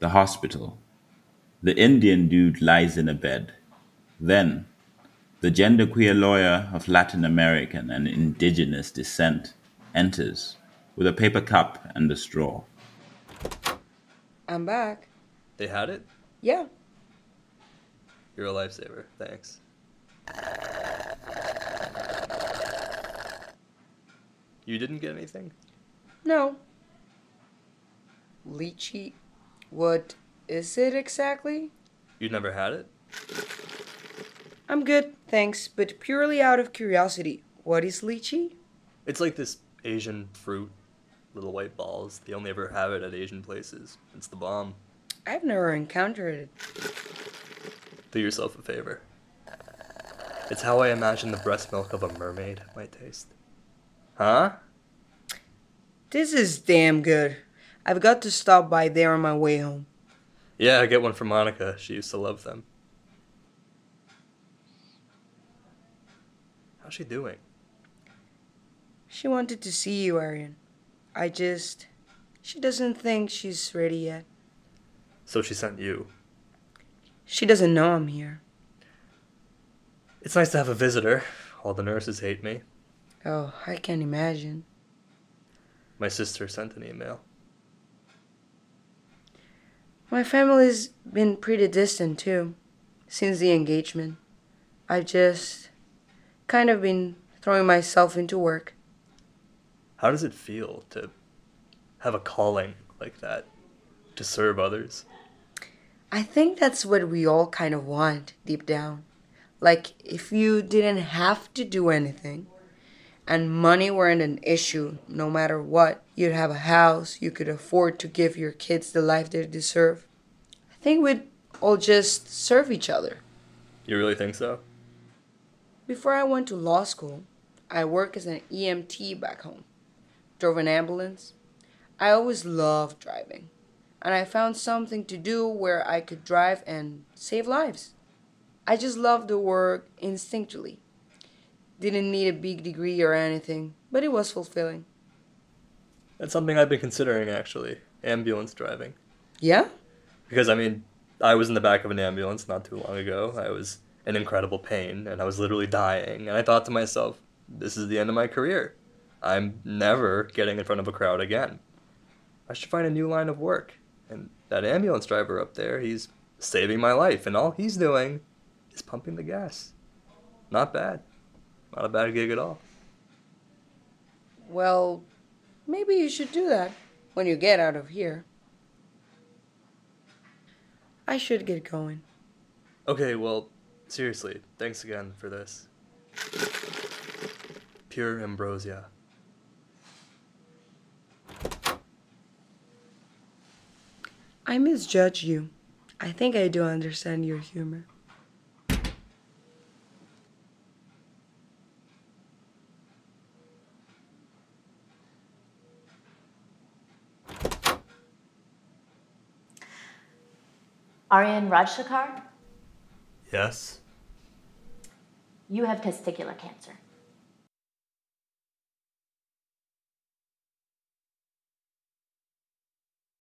The hospital. The Indian dude lies in a bed. Then, the genderqueer lawyer of Latin American and indigenous descent enters with a paper cup and a straw. I'm back. They had it? Yeah. You're a lifesaver. Thanks. You didn't get anything? No. Lychee. What is it exactly? You never had it? I'm good, thanks, but purely out of curiosity. What is lychee? It's like this Asian fruit, little white balls. They only ever have it at Asian places. It's the bomb. I've never encountered it. Do yourself a favor. It's how I imagine the breast milk of a mermaid might taste. Huh? This is damn good. I've got to stop by there on my way home. Yeah, I get one for Monica. She used to love them. How's she doing? She wanted to see you, Arian. I just. She doesn't think she's ready yet. So she sent you. She doesn't know I'm here. It's nice to have a visitor. All the nurses hate me. Oh, I can't imagine. My sister sent an email. My family's been pretty distant too, since the engagement. I've just kind of been throwing myself into work. How does it feel to have a calling like that? To serve others? I think that's what we all kind of want deep down. Like, if you didn't have to do anything and money weren't an issue, no matter what, you'd have a house, you could afford to give your kids the life they deserve. I think we'd all just serve each other. You really think so? Before I went to law school, I worked as an EMT back home. Drove an ambulance. I always loved driving. And I found something to do where I could drive and save lives. I just loved the work instinctually. Didn't need a big degree or anything, but it was fulfilling. That's something I've been considering actually. Ambulance driving. Yeah? Because I mean, I was in the back of an ambulance not too long ago. I was in incredible pain and I was literally dying. And I thought to myself, this is the end of my career. I'm never getting in front of a crowd again. I should find a new line of work. And that ambulance driver up there, he's saving my life. And all he's doing is pumping the gas. Not bad. Not a bad gig at all. Well, maybe you should do that when you get out of here. I should get going. Okay, well, seriously, thanks again for this. Pure ambrosia. I misjudge you. I think I do understand your humor. Aryan Rajshekar, Yes? you have testicular cancer.